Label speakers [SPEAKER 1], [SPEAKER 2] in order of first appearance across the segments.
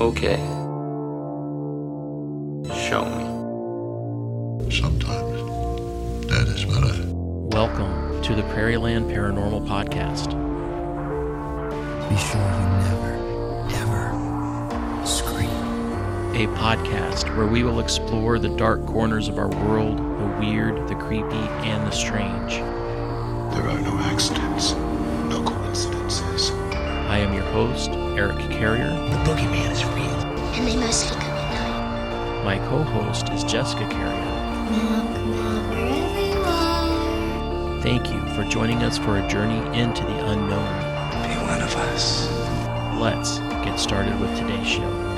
[SPEAKER 1] Okay. Show me.
[SPEAKER 2] Sometimes that is better.
[SPEAKER 3] Welcome to the Prairieland Paranormal Podcast.
[SPEAKER 4] Be sure you never, ever scream.
[SPEAKER 3] A podcast where we will explore the dark corners of our world, the weird, the creepy, and the strange.
[SPEAKER 2] There are no accidents, no coincidences.
[SPEAKER 3] I am your host, Eric Carrier.
[SPEAKER 4] The boogeyman is real.
[SPEAKER 5] And they mostly come at night.
[SPEAKER 3] My co host is Jessica Carrier.
[SPEAKER 5] Now come out wherever you are.
[SPEAKER 3] Thank you for joining us for a journey into the unknown.
[SPEAKER 4] Be one of us.
[SPEAKER 3] Let's get started with today's show.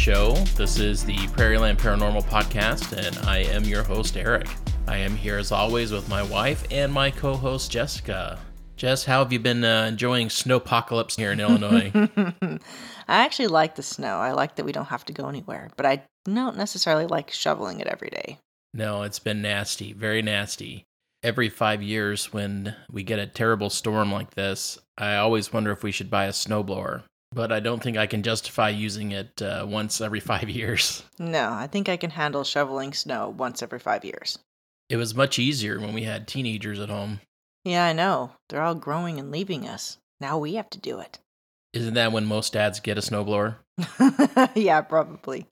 [SPEAKER 3] Show. This is the Prairieland Paranormal Podcast, and I am your host, Eric. I am here as always with my wife and my co host, Jessica. Jess, how have you been uh, enjoying snowpocalypse here in Illinois?
[SPEAKER 6] I actually like the snow. I like that we don't have to go anywhere, but I don't necessarily like shoveling it every day.
[SPEAKER 3] No, it's been nasty, very nasty. Every five years, when we get a terrible storm like this, I always wonder if we should buy a snowblower. But I don't think I can justify using it uh, once every five years.
[SPEAKER 6] No, I think I can handle shoveling snow once every five years.
[SPEAKER 3] It was much easier when we had teenagers at home.
[SPEAKER 6] Yeah, I know. They're all growing and leaving us. Now we have to do it.
[SPEAKER 3] Isn't that when most dads get a snowblower?
[SPEAKER 6] yeah, probably.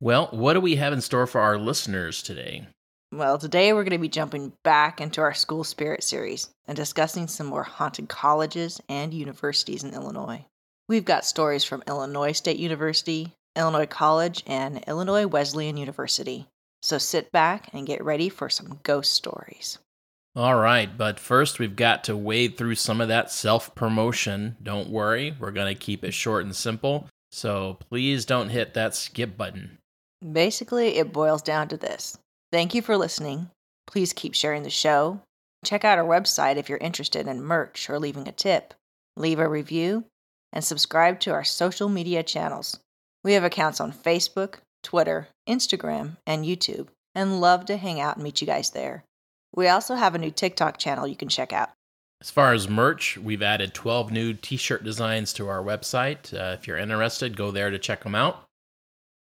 [SPEAKER 3] Well, what do we have in store for our listeners today?
[SPEAKER 6] Well, today we're going to be jumping back into our school spirit series and discussing some more haunted colleges and universities in Illinois. We've got stories from Illinois State University, Illinois College, and Illinois Wesleyan University. So sit back and get ready for some ghost stories.
[SPEAKER 3] All right, but first we've got to wade through some of that self promotion. Don't worry, we're going to keep it short and simple. So please don't hit that skip button.
[SPEAKER 6] Basically, it boils down to this. Thank you for listening. Please keep sharing the show. Check out our website if you're interested in merch or leaving a tip. Leave a review and subscribe to our social media channels. We have accounts on Facebook, Twitter, Instagram, and YouTube, and love to hang out and meet you guys there. We also have a new TikTok channel you can check out.
[SPEAKER 3] As far as merch, we've added 12 new t shirt designs to our website. Uh, if you're interested, go there to check them out.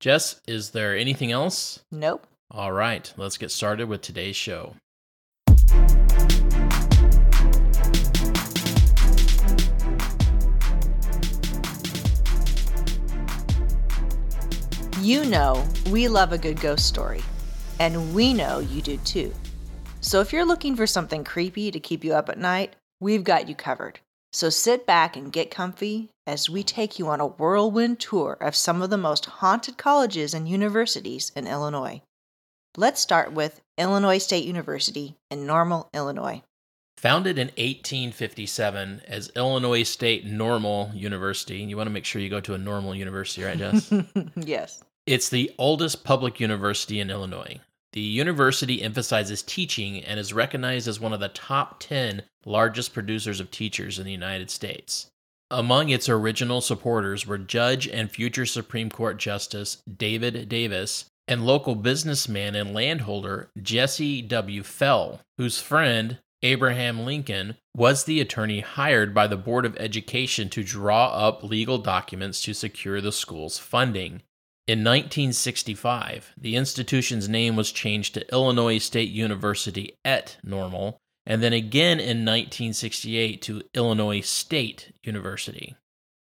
[SPEAKER 3] Jess, is there anything else?
[SPEAKER 6] Nope.
[SPEAKER 3] All right, let's get started with today's show.
[SPEAKER 6] You know we love a good ghost story, and we know you do too. So if you're looking for something creepy to keep you up at night, we've got you covered. So sit back and get comfy as we take you on a whirlwind tour of some of the most haunted colleges and universities in Illinois. Let's start with Illinois State University in Normal, Illinois.
[SPEAKER 3] Founded in 1857 as Illinois State Normal University, you want to make sure you go to a normal university, right, Jess?
[SPEAKER 6] yes.
[SPEAKER 3] It's the oldest public university in Illinois. The university emphasizes teaching and is recognized as one of the top 10 largest producers of teachers in the United States. Among its original supporters were Judge and future Supreme Court Justice David Davis and local businessman and landholder Jesse W. Fell, whose friend Abraham Lincoln was the attorney hired by the Board of Education to draw up legal documents to secure the school's funding. In 1965, the institution's name was changed to Illinois State University et Normal, and then again in 1968 to Illinois State University.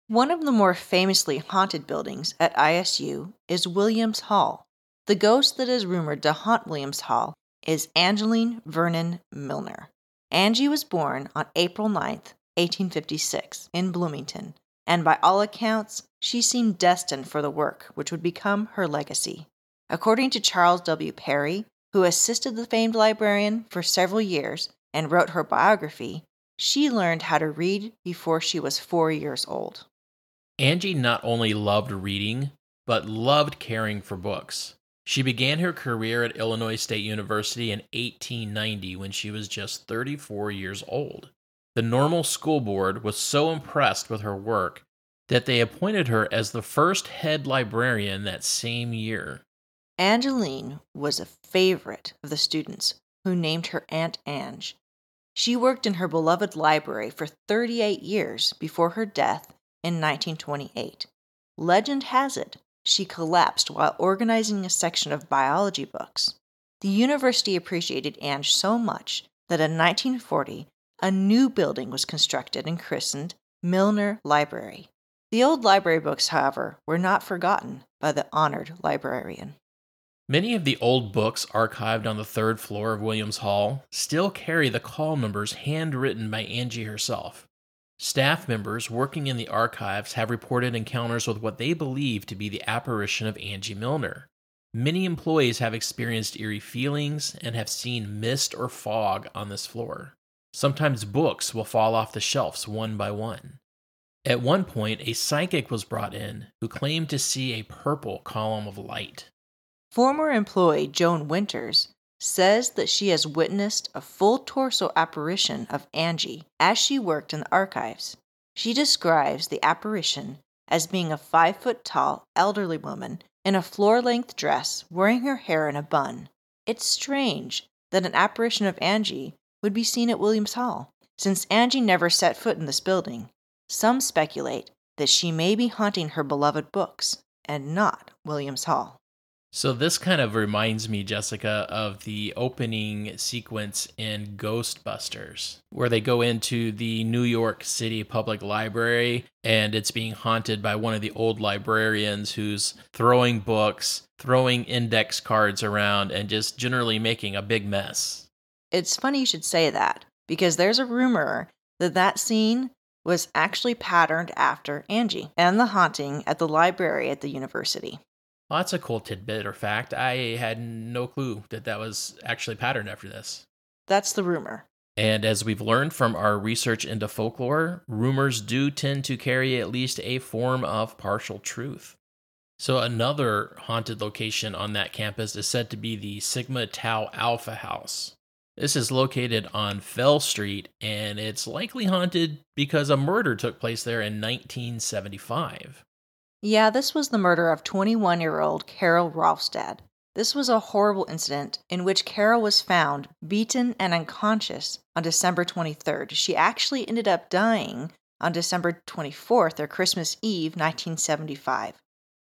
[SPEAKER 6] One of the more famously haunted buildings at ISU is Williams Hall. The ghost that is rumored to haunt Williams Hall is Angeline Vernon Milner. Angie was born on April 9th, 1856, in Bloomington, and by all accounts, she seemed destined for the work which would become her legacy. According to Charles W. Perry, who assisted the famed librarian for several years and wrote her biography, she learned how to read before she was four years old.
[SPEAKER 3] Angie not only loved reading, but loved caring for books. She began her career at Illinois State University in 1890 when she was just 34 years old. The Normal School Board was so impressed with her work that they appointed her as the first head librarian that same year.
[SPEAKER 6] Angeline was a favorite of the students who named her Aunt Ange. She worked in her beloved library for 38 years before her death in 1928. Legend has it she collapsed while organizing a section of biology books. The university appreciated Ange so much that in 1940 a new building was constructed and christened Milner Library. The old library books, however, were not forgotten by the honored librarian.
[SPEAKER 3] Many of the old books archived on the third floor of Williams Hall still carry the call numbers handwritten by Angie herself. Staff members working in the archives have reported encounters with what they believe to be the apparition of Angie Milner. Many employees have experienced eerie feelings and have seen mist or fog on this floor. Sometimes books will fall off the shelves one by one. At one point, a psychic was brought in who claimed to see a purple column of light.
[SPEAKER 6] Former employee Joan Winters says that she has witnessed a full torso apparition of Angie as she worked in the archives. She describes the apparition as being a five foot tall elderly woman in a floor length dress wearing her hair in a bun. It's strange that an apparition of Angie would be seen at Williams Hall, since Angie never set foot in this building. Some speculate that she may be haunting her beloved books and not Williams Hall.
[SPEAKER 3] So this kind of reminds me, Jessica, of the opening sequence in Ghostbusters, where they go into the New York City Public Library and it's being haunted by one of the old librarians who's throwing books, throwing index cards around, and just generally making a big mess.
[SPEAKER 6] It's funny you should say that because there's a rumor that that scene was actually patterned after Angie and the haunting at the library at the university.
[SPEAKER 3] Well, that's a cool tidbit or fact. I had no clue that that was actually patterned after this.
[SPEAKER 6] That's the rumor.
[SPEAKER 3] And as we've learned from our research into folklore, rumors do tend to carry at least a form of partial truth. So, another haunted location on that campus is said to be the Sigma Tau Alpha House. This is located on Fell Street, and it's likely haunted because a murder took place there in 1975.
[SPEAKER 6] Yeah, this was the murder of 21 year old Carol Rolfstad. This was a horrible incident in which Carol was found beaten and unconscious on December 23rd. She actually ended up dying on December 24th or Christmas Eve, 1975.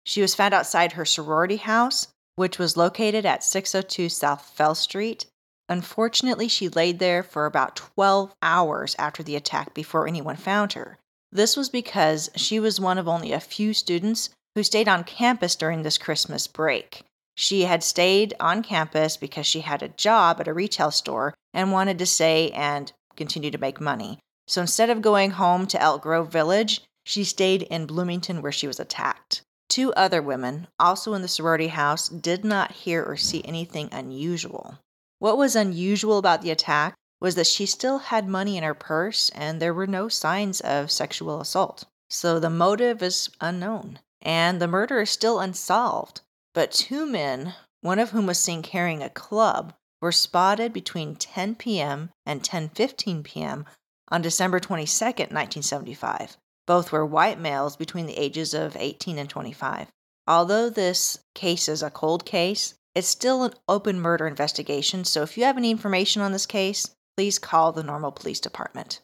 [SPEAKER 6] She was found outside her sorority house, which was located at 602 South Fell Street. Unfortunately, she laid there for about 12 hours after the attack before anyone found her. This was because she was one of only a few students who stayed on campus during this Christmas break. She had stayed on campus because she had a job at a retail store and wanted to stay and continue to make money. So instead of going home to Elk Grove Village, she stayed in Bloomington where she was attacked. Two other women, also in the sorority house, did not hear or see anything unusual. What was unusual about the attack was that she still had money in her purse and there were no signs of sexual assault. So the motive is unknown and the murder is still unsolved. But two men, one of whom was seen carrying a club, were spotted between 10 p.m. and 10:15 p.m. on December 22, 1975. Both were white males between the ages of 18 and 25. Although this case is a cold case, it's still an open murder investigation, so if you have any information on this case, please call the Normal Police Department.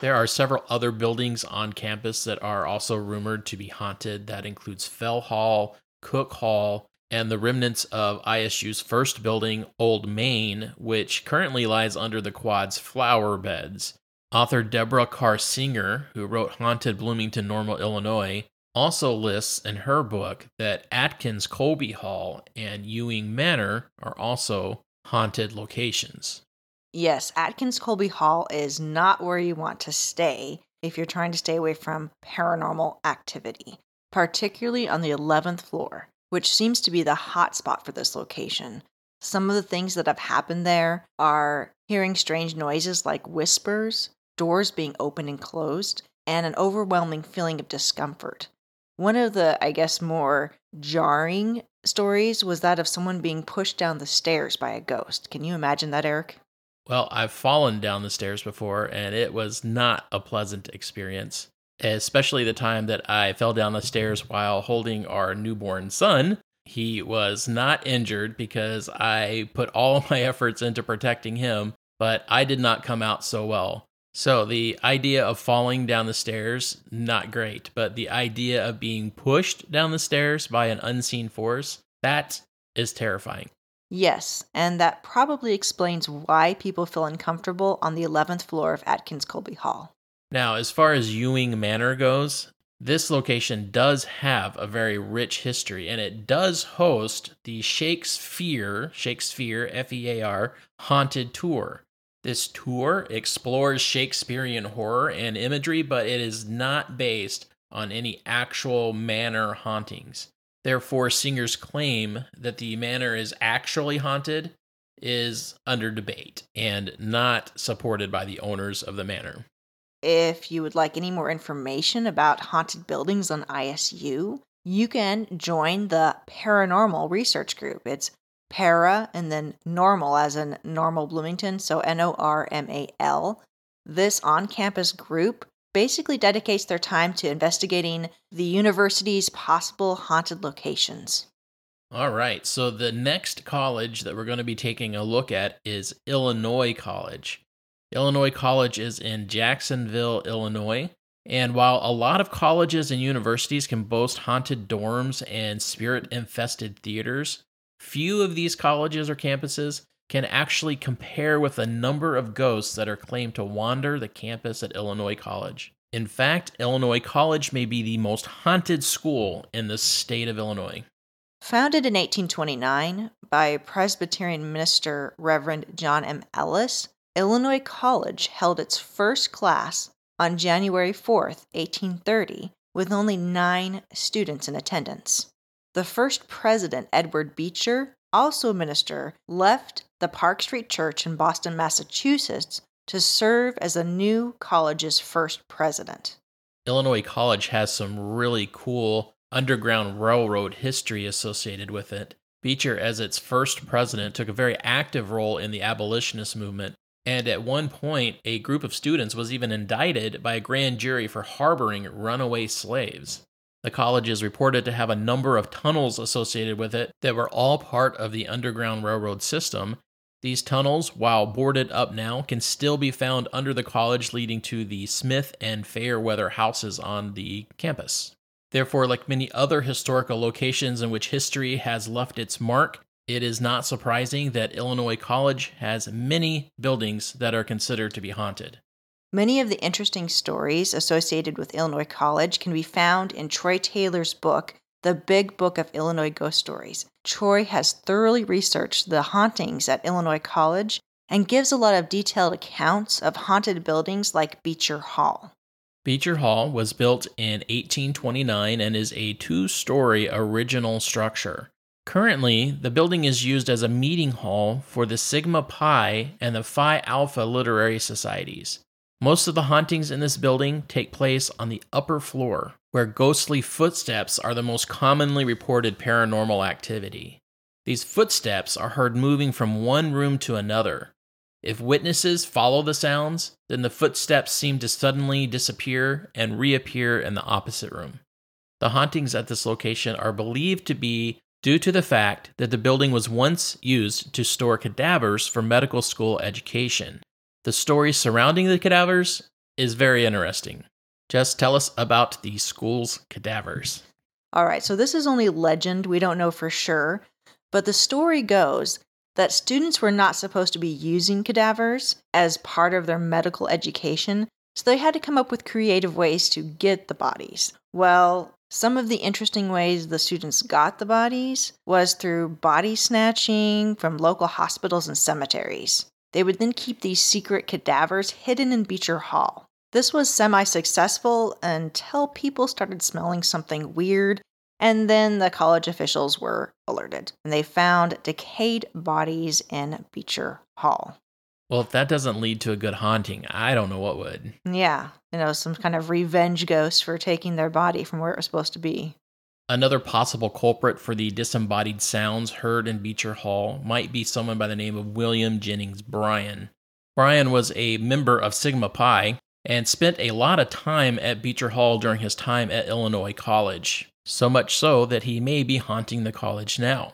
[SPEAKER 3] There are several other buildings on campus that are also rumored to be haunted. That includes Fell Hall, Cook Hall, and the remnants of ISU's first building, Old Main, which currently lies under the quad's flower beds. Author Deborah Carr Singer, who wrote Haunted Bloomington Normal, Illinois, also lists in her book that Atkins Colby Hall and Ewing Manor are also haunted locations.
[SPEAKER 6] Yes, Atkins Colby Hall is not where you want to stay if you're trying to stay away from paranormal activity, particularly on the 11th floor, which seems to be the hot spot for this location. Some of the things that have happened there are hearing strange noises like whispers, doors being opened and closed, and an overwhelming feeling of discomfort. One of the, I guess, more jarring stories was that of someone being pushed down the stairs by a ghost. Can you imagine that, Eric?
[SPEAKER 3] Well, I've fallen down the stairs before, and it was not a pleasant experience, especially the time that I fell down the stairs while holding our newborn son. He was not injured because I put all my efforts into protecting him, but I did not come out so well. So the idea of falling down the stairs, not great, but the idea of being pushed down the stairs by an unseen force, that is terrifying.
[SPEAKER 6] Yes, and that probably explains why people feel uncomfortable on the 11th floor of Atkins Colby Hall.
[SPEAKER 3] Now, as far as Ewing Manor goes, this location does have a very rich history and it does host the Shakespeare, Shakespeare, F E A R, Haunted Tour. This tour explores Shakespearean horror and imagery, but it is not based on any actual manor hauntings. Therefore, Singer's claim that the manor is actually haunted is under debate and not supported by the owners of the manor.
[SPEAKER 6] If you would like any more information about haunted buildings on ISU, you can join the Paranormal Research Group. It's para and then normal as in normal Bloomington, so N O R M A L. This on campus group basically dedicates their time to investigating the university's possible haunted locations.
[SPEAKER 3] All right, so the next college that we're going to be taking a look at is Illinois College. Illinois College is in Jacksonville, Illinois. And while a lot of colleges and universities can boast haunted dorms and spirit infested theaters, few of these colleges or campuses can actually compare with the number of ghosts that are claimed to wander the campus at Illinois College. In fact, Illinois College may be the most haunted school in the state of Illinois.
[SPEAKER 6] Founded in 1829 by Presbyterian minister Reverend John M. Ellis, Illinois College held its first class on January 4, 1830, with only nine students in attendance. The first president, Edward Beecher, also a minister, left the Park Street Church in Boston, Massachusetts to serve as the new college's first president.
[SPEAKER 3] Illinois College has some really cool Underground Railroad history associated with it. Beecher, as its first president, took a very active role in the abolitionist movement. And at one point, a group of students was even indicted by a grand jury for harboring runaway slaves. The college is reported to have a number of tunnels associated with it that were all part of the Underground Railroad system. These tunnels, while boarded up now, can still be found under the college, leading to the Smith and Fairweather houses on the campus. Therefore, like many other historical locations in which history has left its mark, it is not surprising that Illinois College has many buildings that are considered to be haunted.
[SPEAKER 6] Many of the interesting stories associated with Illinois College can be found in Troy Taylor's book, The Big Book of Illinois Ghost Stories. Troy has thoroughly researched the hauntings at Illinois College and gives a lot of detailed accounts of haunted buildings like Beecher Hall.
[SPEAKER 3] Beecher Hall was built in 1829 and is a two story original structure. Currently, the building is used as a meeting hall for the Sigma Pi and the Phi Alpha literary societies. Most of the hauntings in this building take place on the upper floor, where ghostly footsteps are the most commonly reported paranormal activity. These footsteps are heard moving from one room to another, if witnesses follow the sounds, then the footsteps seem to suddenly disappear and reappear in the opposite room. The hauntings at this location are believed to be due to the fact that the building was once used to store cadavers for medical school education. The story surrounding the cadavers is very interesting. Just tell us about the school's cadavers.
[SPEAKER 6] All right, so this is only legend, we don't know for sure, but the story goes that students were not supposed to be using cadavers as part of their medical education, so they had to come up with creative ways to get the bodies. Well, some of the interesting ways the students got the bodies was through body snatching from local hospitals and cemeteries. They would then keep these secret cadavers hidden in Beecher Hall. This was semi successful until people started smelling something weird and then the college officials were alerted and they found decayed bodies in Beecher Hall.
[SPEAKER 3] Well, if that doesn't lead to a good haunting, I don't know what would.
[SPEAKER 6] Yeah, you know, some kind of revenge ghost for taking their body from where it was supposed to be.
[SPEAKER 3] Another possible culprit for the disembodied sounds heard in Beecher Hall might be someone by the name of William Jennings Bryan. Bryan was a member of Sigma Pi and spent a lot of time at Beecher Hall during his time at Illinois College. so much so that he may be haunting the college now.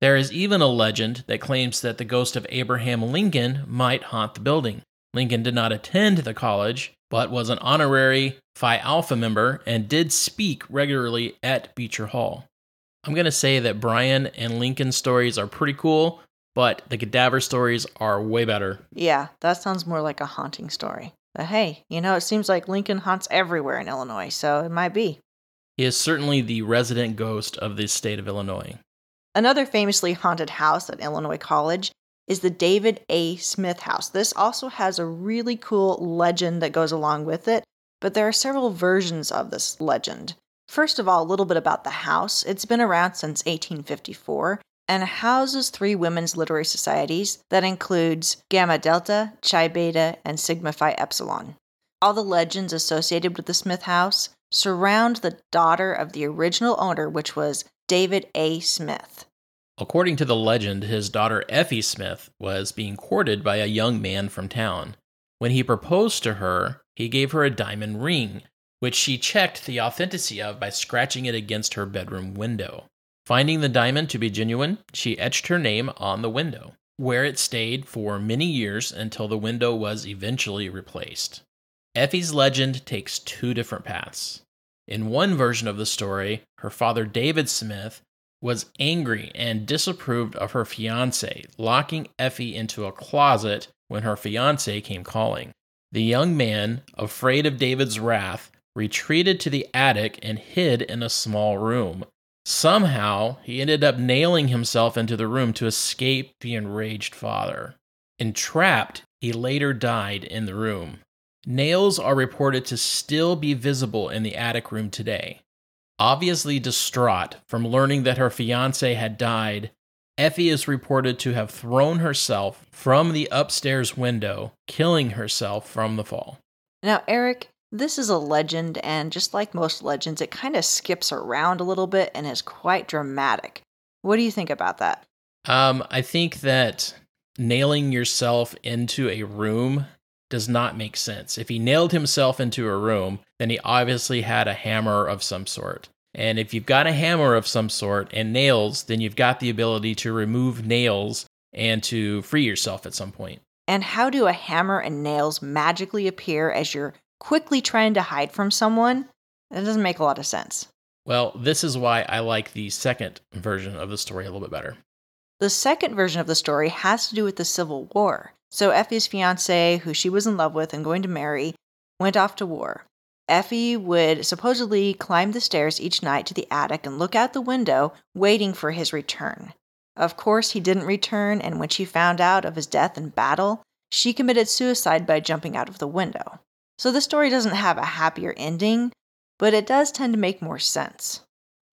[SPEAKER 3] There is even a legend that claims that the ghost of Abraham Lincoln might haunt the building. Lincoln did not attend the college, but was an honorary Phi Alpha member and did speak regularly at Beecher Hall. I'm going to say that Bryan and Lincoln stories are pretty cool, but the cadaver stories are way better.
[SPEAKER 6] Yeah, that sounds more like a haunting story. But hey, you know, it seems like Lincoln haunts everywhere in Illinois, so it might be.
[SPEAKER 3] He is certainly the resident ghost of the state of Illinois.
[SPEAKER 6] Another famously haunted house at Illinois College is the David A. Smith House. This also has a really cool legend that goes along with it, but there are several versions of this legend. First of all, a little bit about the house. It's been around since 1854 and houses three women's literary societies that includes Gamma Delta, Chi Beta, and Sigma Phi Epsilon. All the legends associated with the Smith House surround the daughter of the original owner, which was David A. Smith.
[SPEAKER 3] According to the legend, his daughter Effie Smith was being courted by a young man from town. When he proposed to her, he gave her a diamond ring, which she checked the authenticity of by scratching it against her bedroom window. Finding the diamond to be genuine, she etched her name on the window, where it stayed for many years until the window was eventually replaced. Effie's legend takes two different paths. In one version of the story, her father David Smith was angry and disapproved of her fiance, locking Effie into a closet when her fiance came calling. The young man, afraid of David's wrath, retreated to the attic and hid in a small room, Somehow, he ended up nailing himself into the room to escape the enraged father. Entrapped, he later died in the room. Nails are reported to still be visible in the attic room today. Obviously distraught from learning that her fiance had died, Effie is reported to have thrown herself from the upstairs window, killing herself from the fall.
[SPEAKER 6] Now, Eric, this is a legend, and just like most legends, it kind of skips around a little bit and is quite dramatic. What do you think about that?
[SPEAKER 3] Um, I think that nailing yourself into a room does not make sense. If he nailed himself into a room, then he obviously had a hammer of some sort. And if you've got a hammer of some sort and nails, then you've got the ability to remove nails and to free yourself at some point.
[SPEAKER 6] And how do a hammer and nails magically appear as you're quickly trying to hide from someone, that doesn't make a lot of sense.
[SPEAKER 3] Well, this is why I like the second version of the story a little bit better.
[SPEAKER 6] The second version of the story has to do with the Civil War. So Effie's fiance, who she was in love with and going to marry, went off to war. Effie would supposedly climb the stairs each night to the attic and look out the window, waiting for his return. Of course, he didn't return, and when she found out of his death in battle, she committed suicide by jumping out of the window. So the story doesn't have a happier ending, but it does tend to make more sense.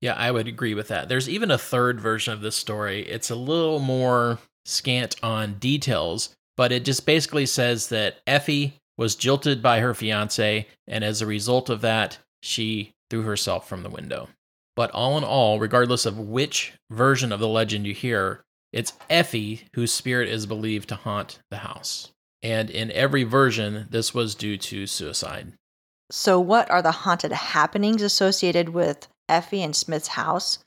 [SPEAKER 3] Yeah, I would agree with that. There's even a third version of this story. It's a little more scant on details, but it just basically says that Effie was jilted by her fiance, and as a result of that, she threw herself from the window. But all in all, regardless of which version of the legend you hear, it's Effie whose spirit is believed to haunt the house and in every version, this was due to suicide.
[SPEAKER 6] So, what are the haunted happenings associated with Effie and Smith's house?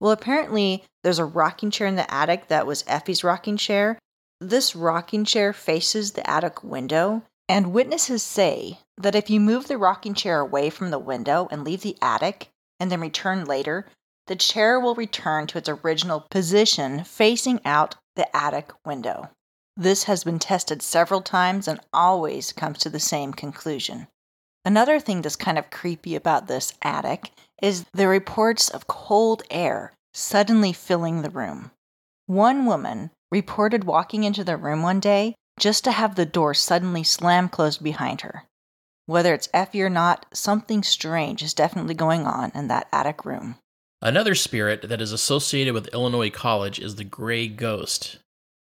[SPEAKER 6] Well, apparently, there's a rocking chair in the attic that was Effie's rocking chair. This rocking chair faces the attic window, and witnesses say that if you move the rocking chair away from the window and leave the attic and then return later, the chair will return to its original position facing out the attic window. This has been tested several times and always comes to the same conclusion. Another thing that's kind of creepy about this attic is the reports of cold air suddenly filling the room. One woman reported walking into the room one day just to have the door suddenly slam closed behind her. Whether it's Effie or not, something strange is definitely going on in that attic room.
[SPEAKER 3] Another spirit that is associated with Illinois College is the Gray Ghost.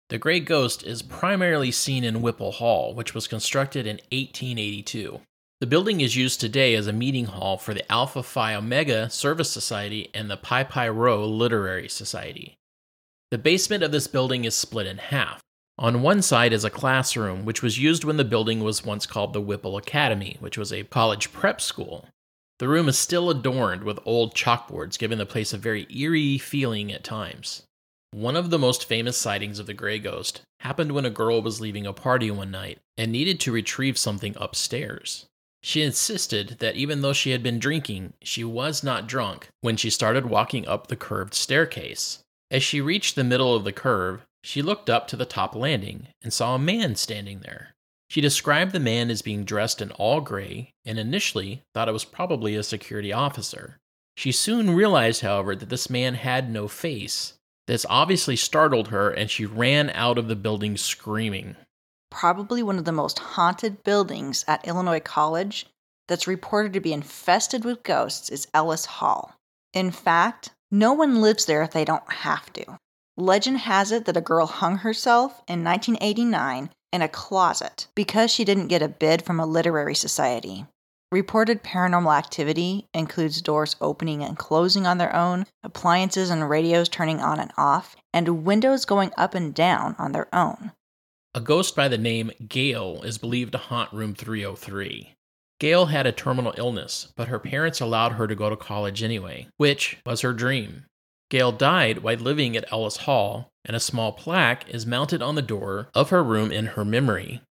[SPEAKER 3] The Gray Ghost is primarily seen in Whipple Hall, which was constructed in 1882. The building is used today as a meeting hall for the Alpha Phi Omega Service Society and the Pi Pi Rho Literary Society. The basement of this building is split in half. On one side is a classroom, which was used when the building was once called the Whipple Academy, which was a college prep school. The room is still adorned with old chalkboards, giving the place a very eerie feeling at times. One of the most famous sightings of the Grey Ghost happened when a girl was leaving a party one night and needed to retrieve something upstairs. She insisted that even though she had been drinking, she was not drunk when she started walking up the curved staircase. As she reached the middle of the curve, she looked up to the top landing and saw a man standing there. She described the man as being dressed in all gray and initially thought it was probably a security officer. She soon realized, however, that this man had no face. This obviously startled her and she ran out of the building screaming.
[SPEAKER 6] Probably one of the most haunted buildings at Illinois College that's reported to be infested with ghosts is Ellis Hall. In fact, no one lives there if they don't have to. Legend has it that a girl hung herself in 1989 in a closet because she didn't get a bid from a literary society. Reported paranormal activity includes doors opening and closing on their own, appliances and radios turning on and off, and windows going up and down on their own.
[SPEAKER 3] A ghost by the name Gail is believed to haunt room 303. Gail had a terminal illness, but her parents allowed her to go to college anyway, which was her dream. Gail died while living at Ellis Hall, and a small plaque is mounted on the door of her room in her memory.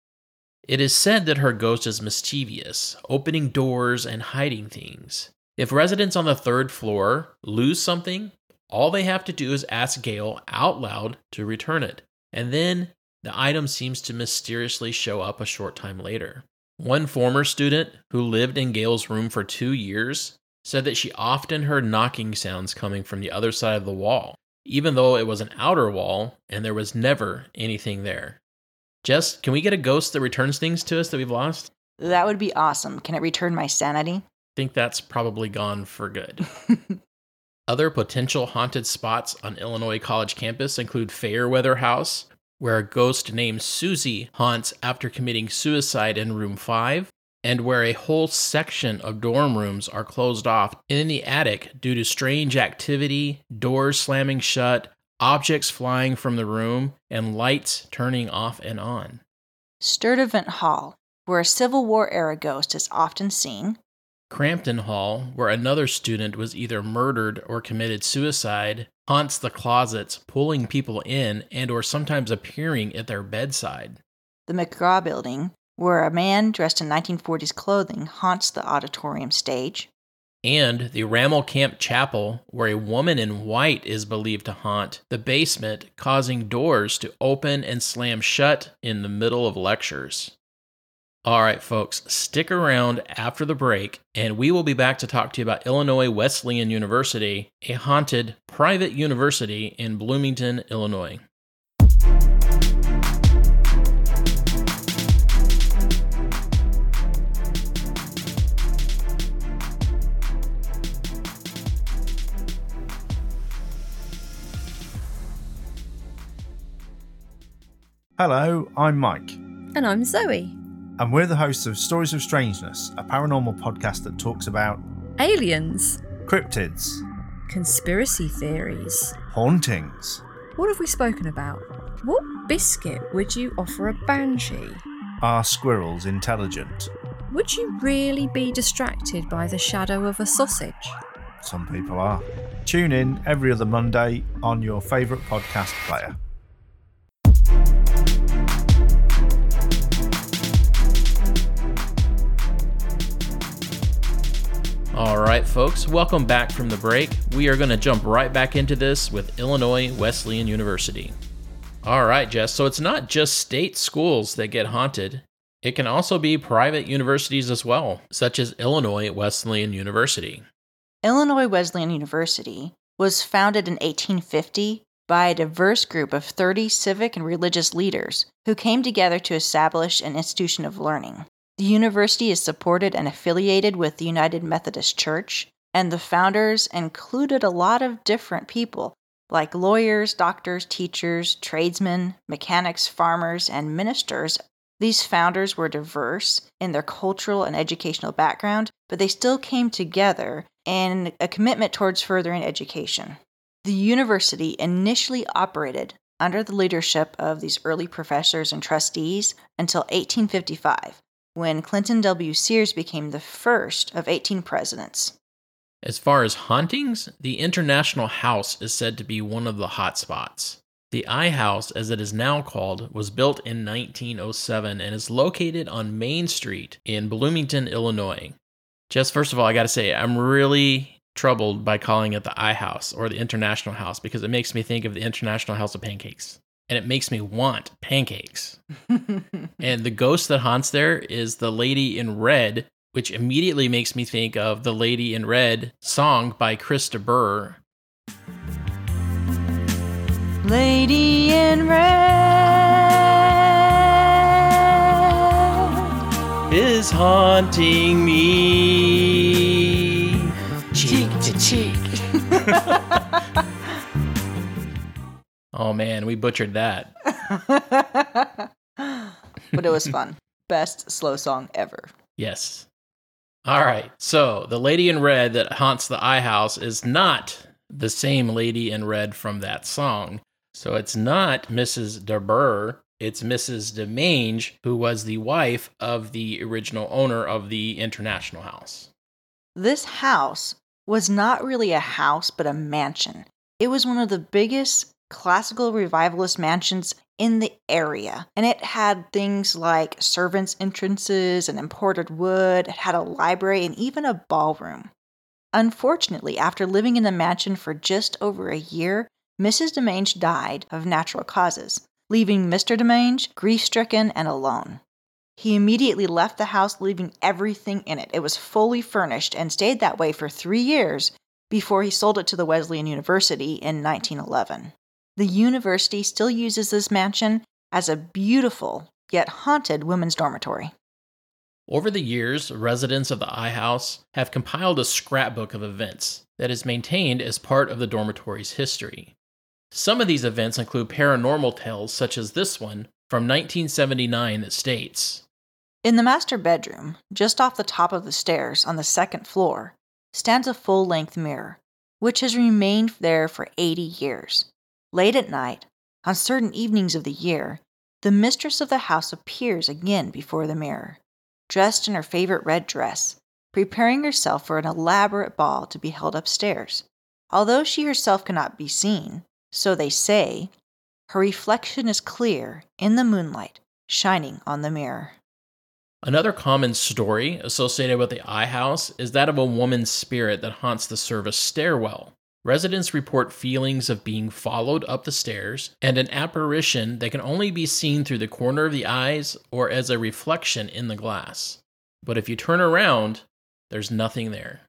[SPEAKER 3] It is said that her ghost is mischievous, opening doors and hiding things. If residents on the third floor lose something, all they have to do is ask Gail out loud to return it, and then the item seems to mysteriously show up a short time later. One former student who lived in Gail's room for two years said that she often heard knocking sounds coming from the other side of the wall, even though it was an outer wall and there was never anything there. Jess, can we get a ghost that returns things to us that we've lost?
[SPEAKER 6] That would be awesome. Can it return my sanity?
[SPEAKER 3] I think that's probably gone for good. Other potential haunted spots on Illinois College campus include Fairweather House, where a ghost named Susie haunts after committing suicide in room 5, and where a whole section of dorm rooms are closed off in the attic due to strange activity, doors slamming shut, objects flying from the room, and lights turning off and on.
[SPEAKER 6] Sturtevant Hall, where a Civil War era ghost is often seen.
[SPEAKER 3] Crampton Hall, where another student was either murdered or committed suicide, haunts the closets, pulling people in and or sometimes appearing at their bedside.
[SPEAKER 6] The McGraw Building, where a man dressed in 1940s clothing haunts the auditorium stage.
[SPEAKER 3] And the Rammelkamp Chapel, where a woman in white is believed to haunt the basement, causing doors to open and slam shut in the middle of lectures. All right, folks, stick around after the break, and we will be back to talk to you about Illinois Wesleyan University, a haunted private university in Bloomington, Illinois.
[SPEAKER 7] Hello, I'm Mike,
[SPEAKER 8] And I'm Zoe.
[SPEAKER 7] And we're the hosts of Stories of Strangeness, a paranormal podcast that talks about
[SPEAKER 8] Aliens.
[SPEAKER 7] cryptids,
[SPEAKER 8] Conspiracy theories.
[SPEAKER 7] hauntings,
[SPEAKER 8] What have we spoken about? What biscuit would you offer a banshee?
[SPEAKER 7] are squirrels intelligent?
[SPEAKER 8] Would you really be distracted by the shadow of a sausage?
[SPEAKER 7] Some people are. Tune in every other Monday on your favourite podcast player.
[SPEAKER 3] Folks, welcome back from the break. We are going to jump right back into this with Illinois Wesleyan University. All right, Jess, so it's not just state schools that get haunted, it can also be private universities as well, such as Illinois Wesleyan University.
[SPEAKER 6] Illinois Wesleyan University was founded in 1850 by a diverse group of 30 civic and religious leaders who came together to establish an institution of learning. The university is supported and affiliated with the United Methodist Church, and the founders included a lot of different people like lawyers, doctors, teachers, tradesmen, mechanics, farmers, and ministers. These founders were diverse in their cultural and educational background, but they still came together in a commitment towards furthering education. The university initially operated under the leadership of these early professors and trustees until 1855, when Clinton W. Sears became the first of 18 presidents.
[SPEAKER 3] As far as hauntings, the International House is said to be one of the hot spots. The I House, as it is now called, was built in 1907 and is located on Main Street in Bloomington, Illinois. Just first of all, I got to say, I'm really troubled by calling it the I House or the International House because it makes me think of the International House of Pancakes and it makes me want pancakes. and the ghost that haunts there is the lady in red, which immediately makes me think of the Lady in Red song by de Burgh.
[SPEAKER 6] Lady in red.
[SPEAKER 3] Is haunting me.
[SPEAKER 6] Cheek to cheek.
[SPEAKER 3] Oh man, we butchered that.
[SPEAKER 6] but it was fun. Best slow song ever.
[SPEAKER 3] Yes. All right. So the lady in red that haunts the I house is not the same lady in red from that song. So it's not Mrs. de Burgh. It's Mrs. DeMange, who was the wife of the original owner of the International House.
[SPEAKER 6] This house was not really a house, but a mansion. It was one of the biggest classical revivalist mansions in the area. And it had things like servants' entrances and imported wood, it had a library, and even a ballroom. Unfortunately, after living in the mansion for just over a year, Mrs. DeMange died of natural causes, leaving Mr. DeMange grief stricken and alone. He immediately left the house, leaving everything in it. It was fully furnished and stayed that way for three years before he sold it to the Wesleyan University in 1911. The university still uses this mansion as a beautiful yet haunted women's dormitory.
[SPEAKER 3] Over the years, residents of the I House have compiled a scrapbook of events that is maintained as part of the dormitory's history. Some of these events include paranormal tales, such as this one from 1979 that states
[SPEAKER 6] In the master bedroom, just off the top of the stairs on the second floor, stands a full length mirror, which has remained there for 80 years. Late at night, on certain evenings of the year, the mistress of the house appears again before the mirror, dressed in her favorite red dress, preparing herself for an elaborate ball to be held upstairs. Although she herself cannot be seen, so they say, her reflection is clear in the moonlight shining on the mirror.
[SPEAKER 3] Another common story associated with the I House is that of a woman's spirit that haunts the service stairwell. Residents report feelings of being followed up the stairs and an apparition that can only be seen through the corner of the eyes or as a reflection in the glass. But if you turn around, there's nothing there.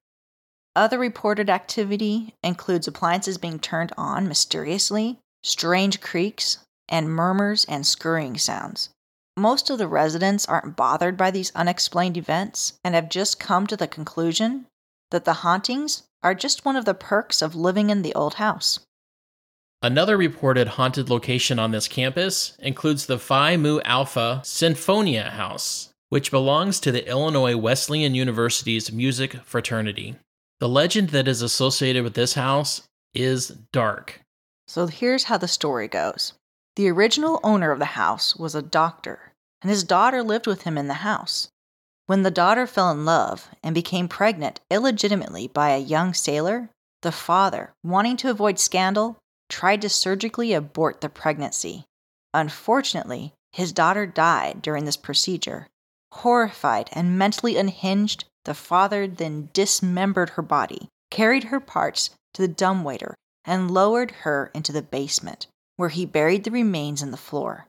[SPEAKER 6] Other reported activity includes appliances being turned on mysteriously, strange creaks, and murmurs and scurrying sounds. Most of the residents aren't bothered by these unexplained events and have just come to the conclusion that the hauntings are just one of the perks of living in the old house.
[SPEAKER 3] Another reported haunted location on this campus includes the Phi Mu Alpha Sinfonia House, which belongs to the Illinois Wesleyan University's music fraternity. The legend that is associated with this house is dark.
[SPEAKER 6] So here's how the story goes The original owner of the house was a doctor, and his daughter lived with him in the house. When the daughter fell in love and became pregnant illegitimately by a young sailor, the father, wanting to avoid scandal, tried to surgically abort the pregnancy. Unfortunately, his daughter died during this procedure. Horrified and mentally unhinged, the father then dismembered her body, carried her parts to the dumbwaiter, and lowered her into the basement, where he buried the remains in the floor.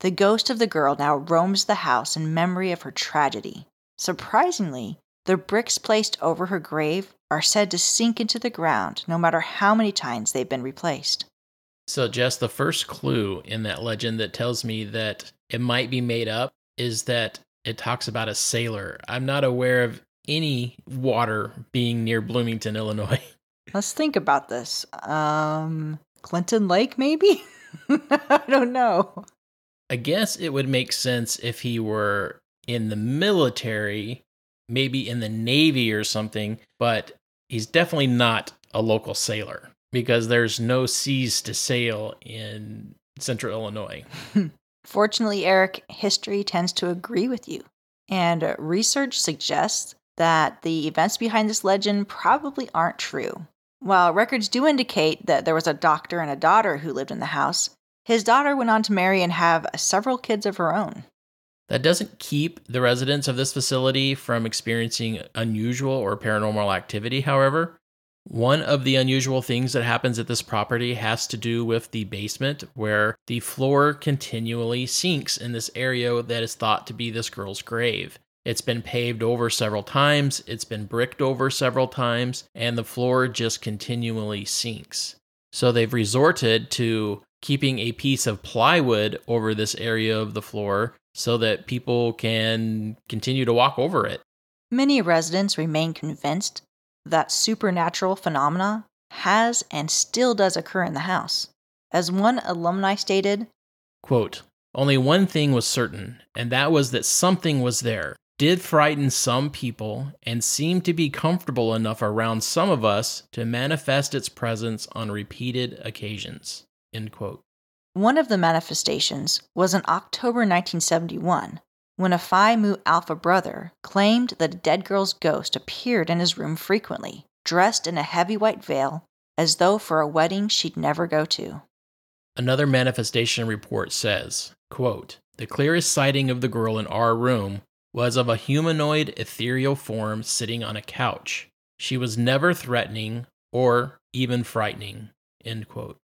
[SPEAKER 6] The ghost of the girl now roams the house in memory of her tragedy. Surprisingly, the bricks placed over her grave are said to sink into the ground no matter how many times they've been replaced.
[SPEAKER 3] So, Jess, the first clue in that legend that tells me that it might be made up is that it talks about a sailor. I'm not aware of any water being near Bloomington, Illinois.
[SPEAKER 6] Let's think about this. Um, Clinton Lake, maybe? I don't know.
[SPEAKER 3] I guess it would make sense if he were in the military, maybe in the Navy or something, but he's definitely not a local sailor because there's no seas to sail in central Illinois.
[SPEAKER 6] Fortunately, Eric, history tends to agree with you. And research suggests that the events behind this legend probably aren't true. While records do indicate that there was a doctor and a daughter who lived in the house, his daughter went on to marry and have several kids of her own.
[SPEAKER 3] That doesn't keep the residents of this facility from experiencing unusual or paranormal activity, however. One of the unusual things that happens at this property has to do with the basement, where the floor continually sinks in this area that is thought to be this girl's grave. It's been paved over several times, it's been bricked over several times, and the floor just continually sinks. So they've resorted to keeping a piece of plywood over this area of the floor so that people can continue to walk over it.
[SPEAKER 6] Many residents remain convinced that supernatural phenomena has and still does occur in the house. As one alumni stated,
[SPEAKER 3] Quote, only one thing was certain, and that was that something was there, did frighten some people, and seemed to be comfortable enough around some of us to manifest its presence on repeated occasions. End quote.
[SPEAKER 6] One of the manifestations was in October 1971 when a Phi Mu Alpha brother claimed that a dead girl's ghost appeared in his room frequently, dressed in a heavy white veil, as though for a wedding she'd never go to.
[SPEAKER 3] Another manifestation report says, quote, The clearest sighting of the girl in our room was of a humanoid ethereal form sitting on a couch. She was never threatening or even frightening. End quote.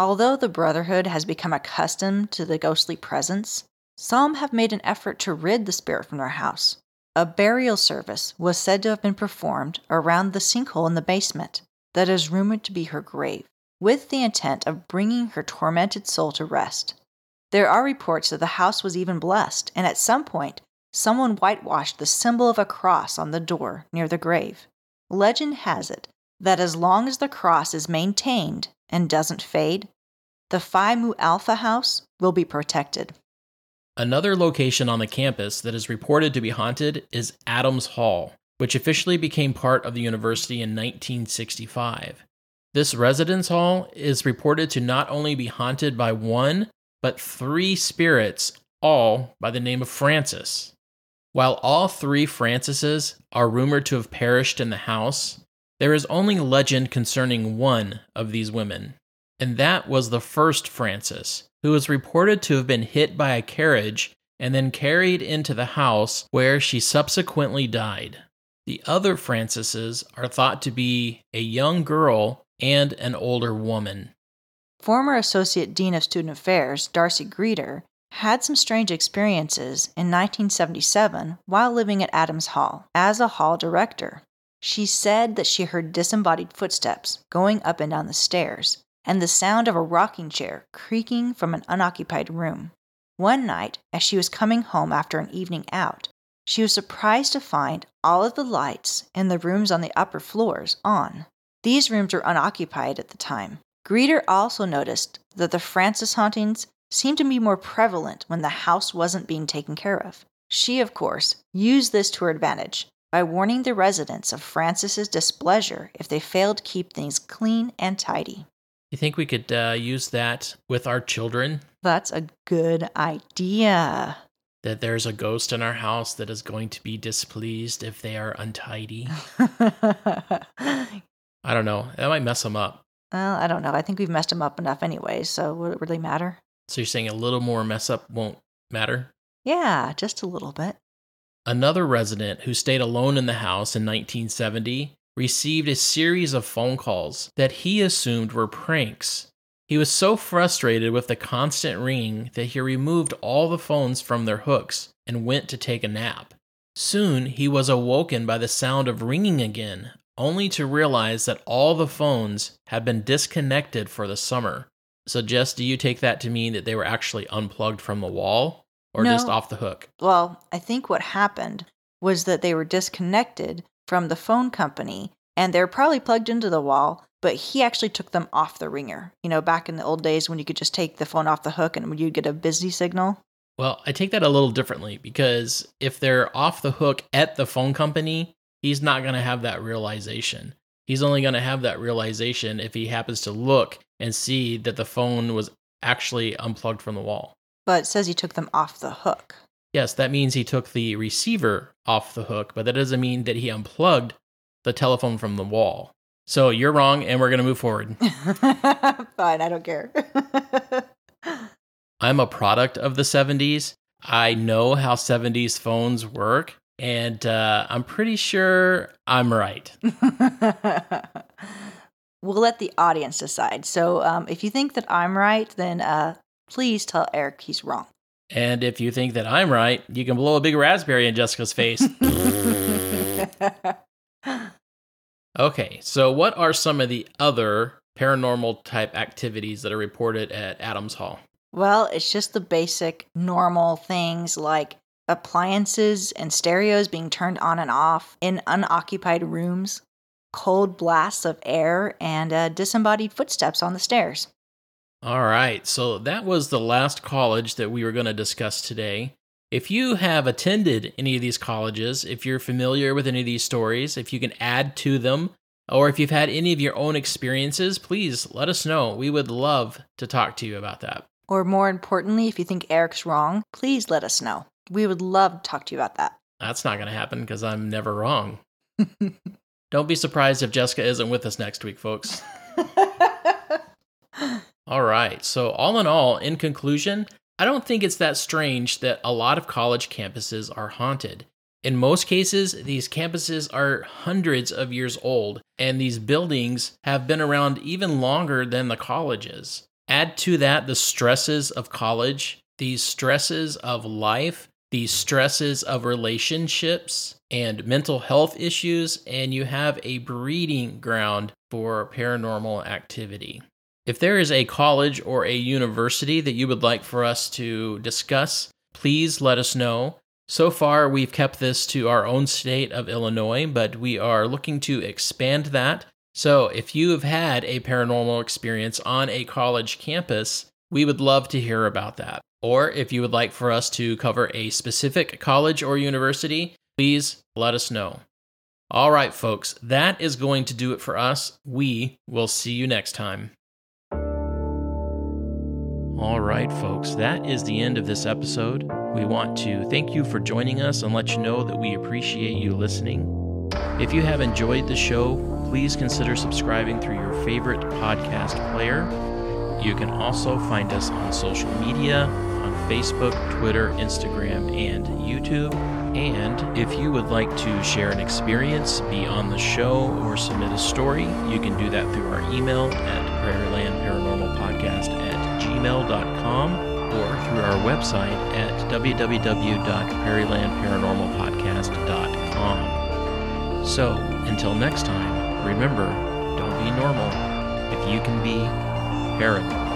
[SPEAKER 6] Although the Brotherhood has become accustomed to the ghostly presence, some have made an effort to rid the spirit from their house. A burial service was said to have been performed around the sinkhole in the basement that is rumored to be her grave, with the intent of bringing her tormented soul to rest. There are reports that the house was even blessed, and at some point, someone whitewashed the symbol of a cross on the door near the grave. Legend has it that as long as the cross is maintained and doesn't fade, the Phi Mu Alpha house will be protected.
[SPEAKER 3] Another location on the campus that is reported to be haunted is Adams Hall, which officially became part of the university in 1965. This residence hall is reported to not only be haunted by one, but three spirits, all by the name of Francis. While all three Francises are rumored to have perished in the house, there is only legend concerning one of these women, and that was the first Francis, who is reported to have been hit by a carriage and then carried into the house where she subsequently died. The other Francises are thought to be a young girl and an older woman.
[SPEAKER 6] Former Associate Dean of Student Affairs, Darcy Greeter, had some strange experiences in 1977 while living at Adams Hall as a hall director. She said that she heard disembodied footsteps going up and down the stairs and the sound of a rocking chair creaking from an unoccupied room. One night, as she was coming home after an evening out, she was surprised to find all of the lights in the rooms on the upper floors on. These rooms were unoccupied at the time. Greeter also noticed that the Francis hauntings seemed to be more prevalent when the house wasn't being taken care of. She, of course, used this to her advantage by warning the residents of Francis's displeasure if they failed to keep things clean and tidy.
[SPEAKER 3] You think we could uh, use that with our children?
[SPEAKER 6] That's a good idea.
[SPEAKER 3] That there's a ghost in our house that is going to be displeased if they are untidy? I don't know. That might mess them up.
[SPEAKER 6] Well, I don't know. I think we've messed them up enough anyway, so would it really matter?
[SPEAKER 3] So you're saying a little more mess up won't matter?
[SPEAKER 6] Yeah, just a little bit.
[SPEAKER 3] Another resident who stayed alone in the house in 1970 received a series of phone calls that he assumed were pranks. He was so frustrated with the constant ringing that he removed all the phones from their hooks and went to take a nap. Soon he was awoken by the sound of ringing again, only to realize that all the phones had been disconnected for the summer. So, Jess, do you take that to mean that they were actually unplugged from the wall or
[SPEAKER 6] No.
[SPEAKER 3] just off the hook?
[SPEAKER 6] Well, I think what happened was that they were disconnected from the phone company and they're probably plugged into the wall, but he actually took them off the ringer. You know, back in the old days when you could just take the phone off the hook and you'd get a busy signal.
[SPEAKER 3] Well, I take that a little differently because if they're off the hook at the phone company, he's not going to have that realization. He's only going to have that realization if he happens to look and see that the phone was actually unplugged from the wall.
[SPEAKER 6] But it says he took them off the hook.
[SPEAKER 3] Yes, that means he took the receiver off the hook, but that doesn't mean that he unplugged the telephone from the wall. So you're wrong, and we're going to move forward.
[SPEAKER 6] Fine, I don't care.
[SPEAKER 3] I'm a product of the 70s. I know how 70s phones work, and uh, I'm pretty sure I'm right.
[SPEAKER 6] we'll let the audience decide. So um, if you think that I'm right, then uh, please tell Eric he's wrong.
[SPEAKER 3] And if you think that I'm right, you can blow a big raspberry in Jessica's face. okay, so what are some of the other paranormal type activities that are reported at Adams Hall?
[SPEAKER 6] well, it's just the basic normal things like appliances and stereos being turned on and off in unoccupied rooms, cold blasts of air, and uh, disembodied footsteps on the stairs.
[SPEAKER 3] All right, so that was the last college that we were going to discuss today. If you have attended any of these colleges, if you're familiar with any of these stories, if you can add to them, or if you've had any of your own experiences, please let us know. We would love to talk to you about that.
[SPEAKER 6] Or more importantly, if you think Eric's wrong, please let us know. We would love to talk to you about that.
[SPEAKER 3] That's not going to happen because I'm never wrong. Don't be surprised if Jessica isn't with us next week, folks. All right. So, all in all, in conclusion, I don't think it's that strange that a lot of college campuses are haunted. In most cases, these campuses are hundreds of years old, and these buildings have been around even longer than the colleges. Add to that the stresses of college, these stresses of life, these stresses of relationships and mental health issues, and you have a breeding ground for paranormal activity. If there is a college or a university that you would like for us to discuss, please let us know. So far, we've kept this to our own state of Illinois, but we are looking to expand that. So, if you have had a paranormal experience on a college campus, we would love to hear about that. Or if you would like for us to cover a specific college or university, please let us know. All right, folks, that is going to do it for us. We will see you next time. All right, folks, that is the end of this episode. We want to thank you for joining us and let you know that we appreciate you listening. If you have enjoyed the show, please consider subscribing through your favorite podcast player. You can also find us on social media on Facebook, Twitter, Instagram, and YouTube. And if you would like to share an experience, be on the show, or submit a story, you can do that through our email at prairielandparanormalpodcast at gmail.com or through our website at www.prairielandparanormalpodcast.com. So, until next time, remember, don't be normal if you can be paranoid.